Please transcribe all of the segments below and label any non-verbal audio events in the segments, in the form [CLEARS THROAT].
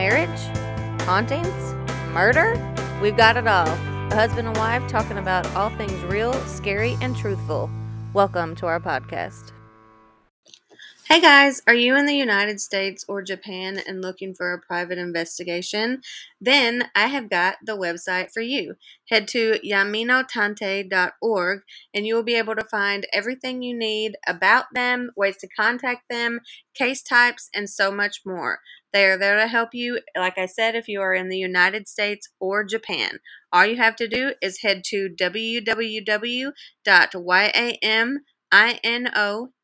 marriage, hauntings, murder. We've got it all. A husband and wife talking about all things real, scary, and truthful. Welcome to our podcast. Hey guys, are you in the United States or Japan and looking for a private investigation? Then I have got the website for you. Head to yaminotantei.org and you will be able to find everything you need about them, ways to contact them, case types, and so much more. They are there to help you, like I said, if you are in the United States or Japan. All you have to do is head to www.yamino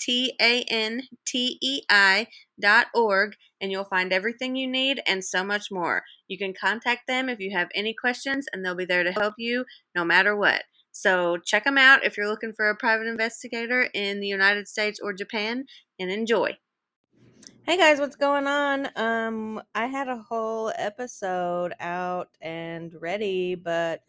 T A N T E I dot org, and you'll find everything you need and so much more. You can contact them if you have any questions, and they'll be there to help you no matter what. So check them out if you're looking for a private investigator in the United States or Japan, and enjoy. Hey guys, what's going on? Um, I had a whole episode out and ready, but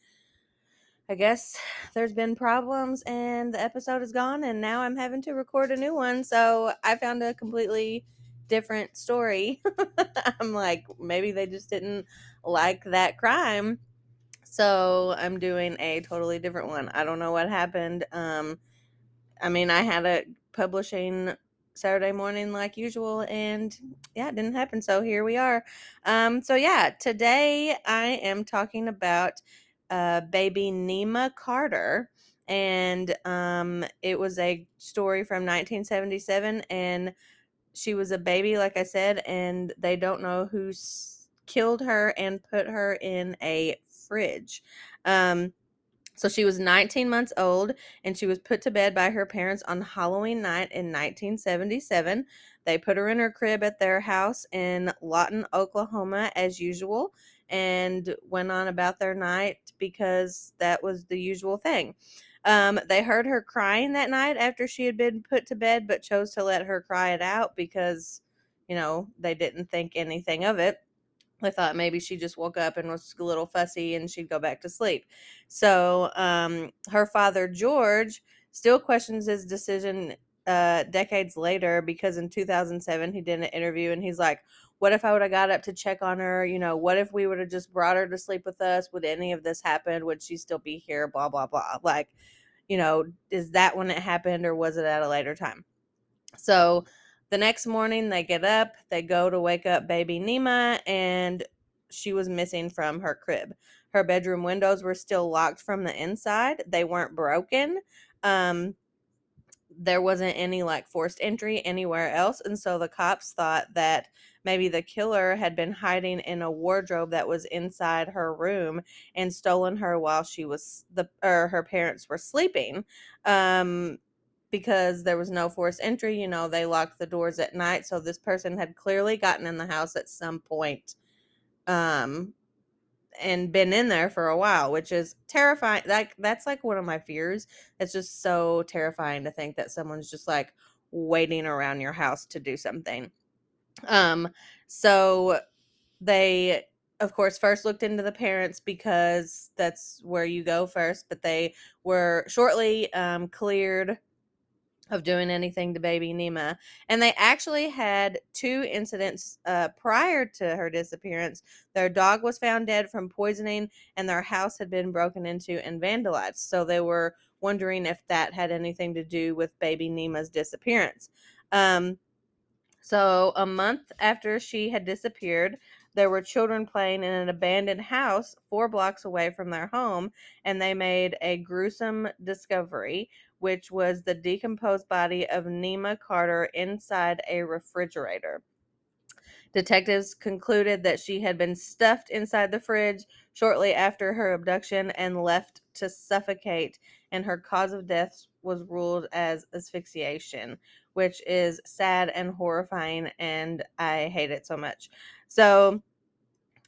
I guess there's been problems and the episode is gone and now I'm having to record a new one. So I found a completely different story. [LAUGHS] I'm like, maybe they just didn't like that crime. So I'm doing a totally different one. I don't know what happened. Um, I mean, I had a publishing Saturday morning like usual and yeah, it didn't happen. So here we are. Um, so yeah, today I am talking about uh, baby Nema Carter. And um, it was a story from 1977. And she was a baby, like I said, and they don't know who killed her and put her in a fridge. Um, so she was 19 months old and she was put to bed by her parents on Halloween night in 1977. They put her in her crib at their house in Lawton, Oklahoma, as usual and went on about their night because that was the usual thing. Um, they heard her crying that night after she had been put to bed, but chose to let her cry it out because, you know, they didn't think anything of it. They thought maybe she just woke up and was a little fussy and she'd go back to sleep. So um, her father, George, still questions his decision uh, decades later because in 2007 he did an interview and he's like, what if I would have got up to check on her? You know, what if we would have just brought her to sleep with us? Would any of this happen? Would she still be here? Blah, blah, blah. Like, you know, is that when it happened or was it at a later time? So the next morning they get up, they go to wake up baby Nema, and she was missing from her crib. Her bedroom windows were still locked from the inside, they weren't broken. Um, there wasn't any like forced entry anywhere else. And so the cops thought that maybe the killer had been hiding in a wardrobe that was inside her room and stolen her while she was the or her parents were sleeping. Um because there was no forced entry, you know, they locked the doors at night. So this person had clearly gotten in the house at some point um and been in there for a while, which is terrifying. Like that's like one of my fears. It's just so terrifying to think that someone's just like waiting around your house to do something. Um so they of course first looked into the parents because that's where you go first, but they were shortly um cleared of doing anything to baby Nema. And they actually had two incidents uh, prior to her disappearance. Their dog was found dead from poisoning, and their house had been broken into and vandalized. So they were wondering if that had anything to do with baby Nema's disappearance. Um, so a month after she had disappeared, there were children playing in an abandoned house four blocks away from their home, and they made a gruesome discovery which was the decomposed body of Nema Carter inside a refrigerator. Detectives concluded that she had been stuffed inside the fridge shortly after her abduction and left to suffocate, and her cause of death was ruled as asphyxiation, which is sad and horrifying, and I hate it so much. So,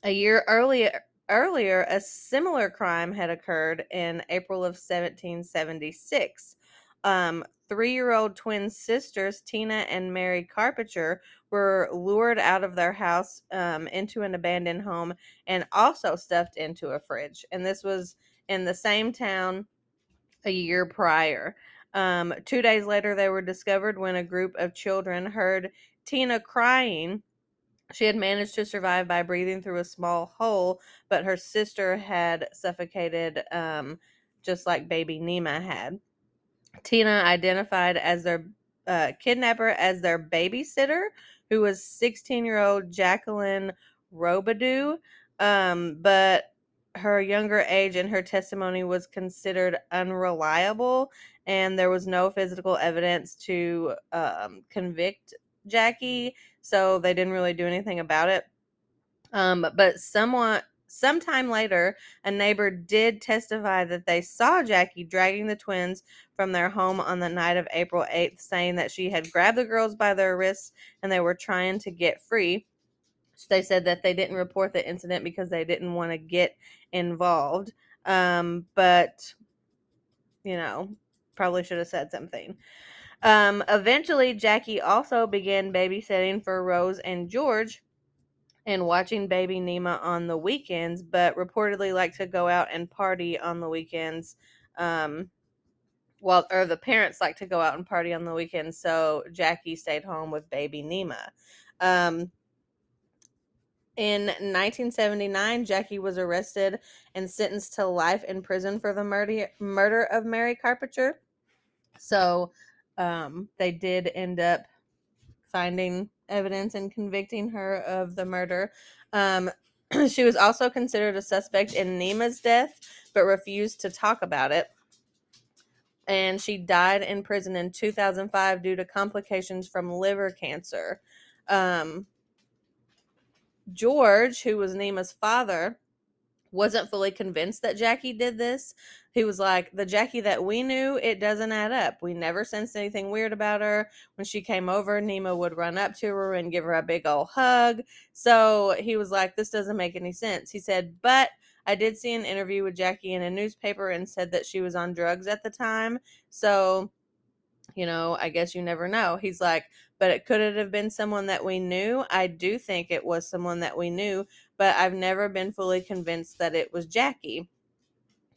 a year earlier, earlier, a similar crime had occurred in April of 1776 um, three year old twin sisters, Tina and Mary Carpenter, were lured out of their house um, into an abandoned home and also stuffed into a fridge. And this was in the same town a year prior. Um, two days later, they were discovered when a group of children heard Tina crying She had managed to survive by breathing through a small hole, but her sister had suffocated um, just like baby Nema had. Tina identified as their uh, kidnapper as their babysitter, who was 16 year old Jacqueline Robidoux. Um, but her younger age and her testimony was considered unreliable, and there was no physical evidence to um, convict Jackie, so they didn't really do anything about it. Um, but somewhat sometime later, a neighbor did testify that they saw Jackie dragging the twins from their home on the night of April 8th, saying that she had grabbed the girls by their wrists and they were trying to get free. They said that they didn't report the incident because they didn't want to get involved. Um, but, you know, probably should have said something. Um, eventually, Jackie also began babysitting for Rose and George and watching baby Nema on the weekends, but reportedly like to go out and party on the weekends. Um, well, or the parents like to go out and party on the weekends, so Jackie stayed home with baby Nema. Um, in 1979, Jackie was arrested and sentenced to life in prison for the murder murder of Mary Carpenter. So um, they did end up finding evidence and convicting her of the murder. Um, [CLEARS THROAT] she was also considered a suspect in Nema's death, but refused to talk about it. And she died in prison in 2005 due to complications from liver cancer. Um, George, who was Nema's father, wasn't fully convinced that Jackie did this. He was like, The Jackie that we knew, it doesn't add up. We never sensed anything weird about her. When she came over, Nema would run up to her and give her a big old hug. So he was like, This doesn't make any sense. He said, But I did see an interview with Jackie in a newspaper and said that she was on drugs at the time. So you know, I guess you never know. He's like, but it could it have been someone that we knew. I do think it was someone that we knew, but I've never been fully convinced that it was Jackie.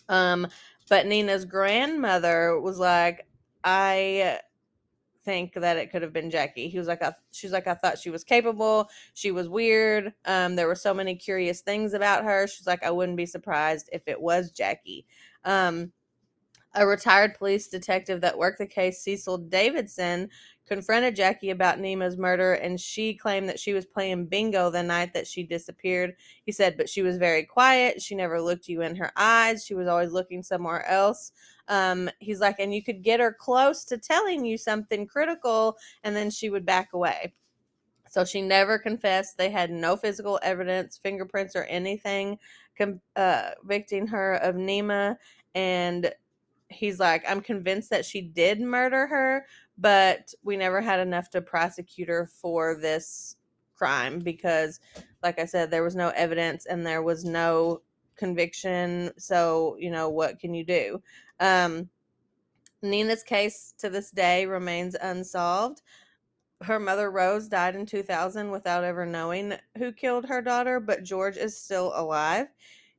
Um, but Nina's grandmother was like, I think that it could have been Jackie. He was like, I, she's like, I thought she was capable. She was weird. Um, there were so many curious things about her. She's like, I wouldn't be surprised if it was Jackie. Um, a retired police detective that worked the case, Cecil Davidson, confronted Jackie about Nema's murder, and she claimed that she was playing bingo the night that she disappeared. He said, but she was very quiet. She never looked you in her eyes. She was always looking somewhere else. Um, he's like, and you could get her close to telling you something critical, and then she would back away. So she never confessed. They had no physical evidence, fingerprints, or anything convicting uh, her of Nema. And he's like, I'm convinced that she did murder her, but we never had enough to prosecute her for this crime because, like I said, there was no evidence and there was no conviction. So, you know, what can you do? Um, Nina's case to this day remains unsolved. Her mother, Rose, died in 2000 without ever knowing who killed her daughter, but George is still alive.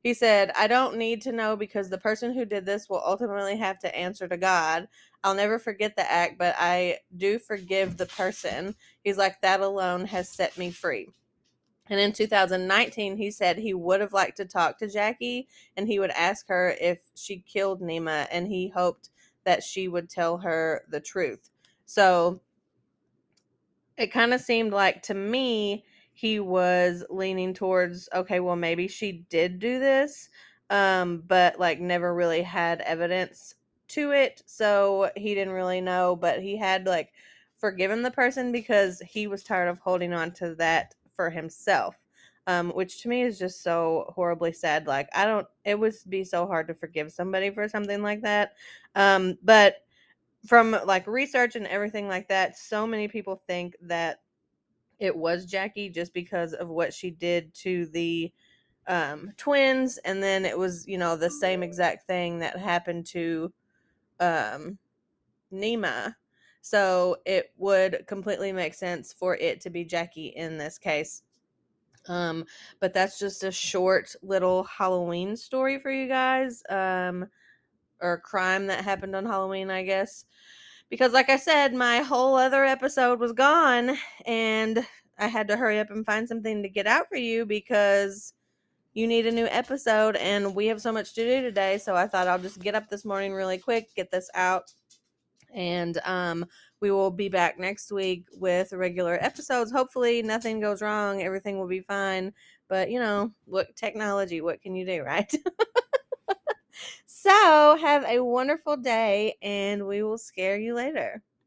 He said, I don't need to know because the person who did this will ultimately have to answer to God. I'll never forget the act, but I do forgive the person. He's like, that alone has set me free. And in 2019, he said he would have liked to talk to Jackie and he would ask her if she killed Nema and he hoped that she would tell her the truth. So it kind of seemed like to me he was leaning towards okay well maybe she did do this um but like never really had evidence to it so he didn't really know but he had like forgiven the person because he was tired of holding on to that for himself um which to me is just so horribly sad like i don't it would be so hard to forgive somebody for something like that um but from like research and everything like that so many people think that it was Jackie just because of what she did to the um, twins, and then it was you know the same exact thing that happened to um, Nema. So it would completely make sense for it to be Jackie in this case. Um, but that's just a short little Halloween story for you guys. Um, or crime that happened on Halloween, I guess because like I said, my whole other episode was gone and I had to hurry up and find something to get out for you because you need a new episode and we have so much to do today. So I thought I'll just get up this morning really quick, get this out, and um, we will be back next week with regular episodes. Hopefully, nothing goes wrong, everything will be fine. But you know, what technology, what can you do, [LAUGHS] right? So, have a wonderful day, and we will scare you later.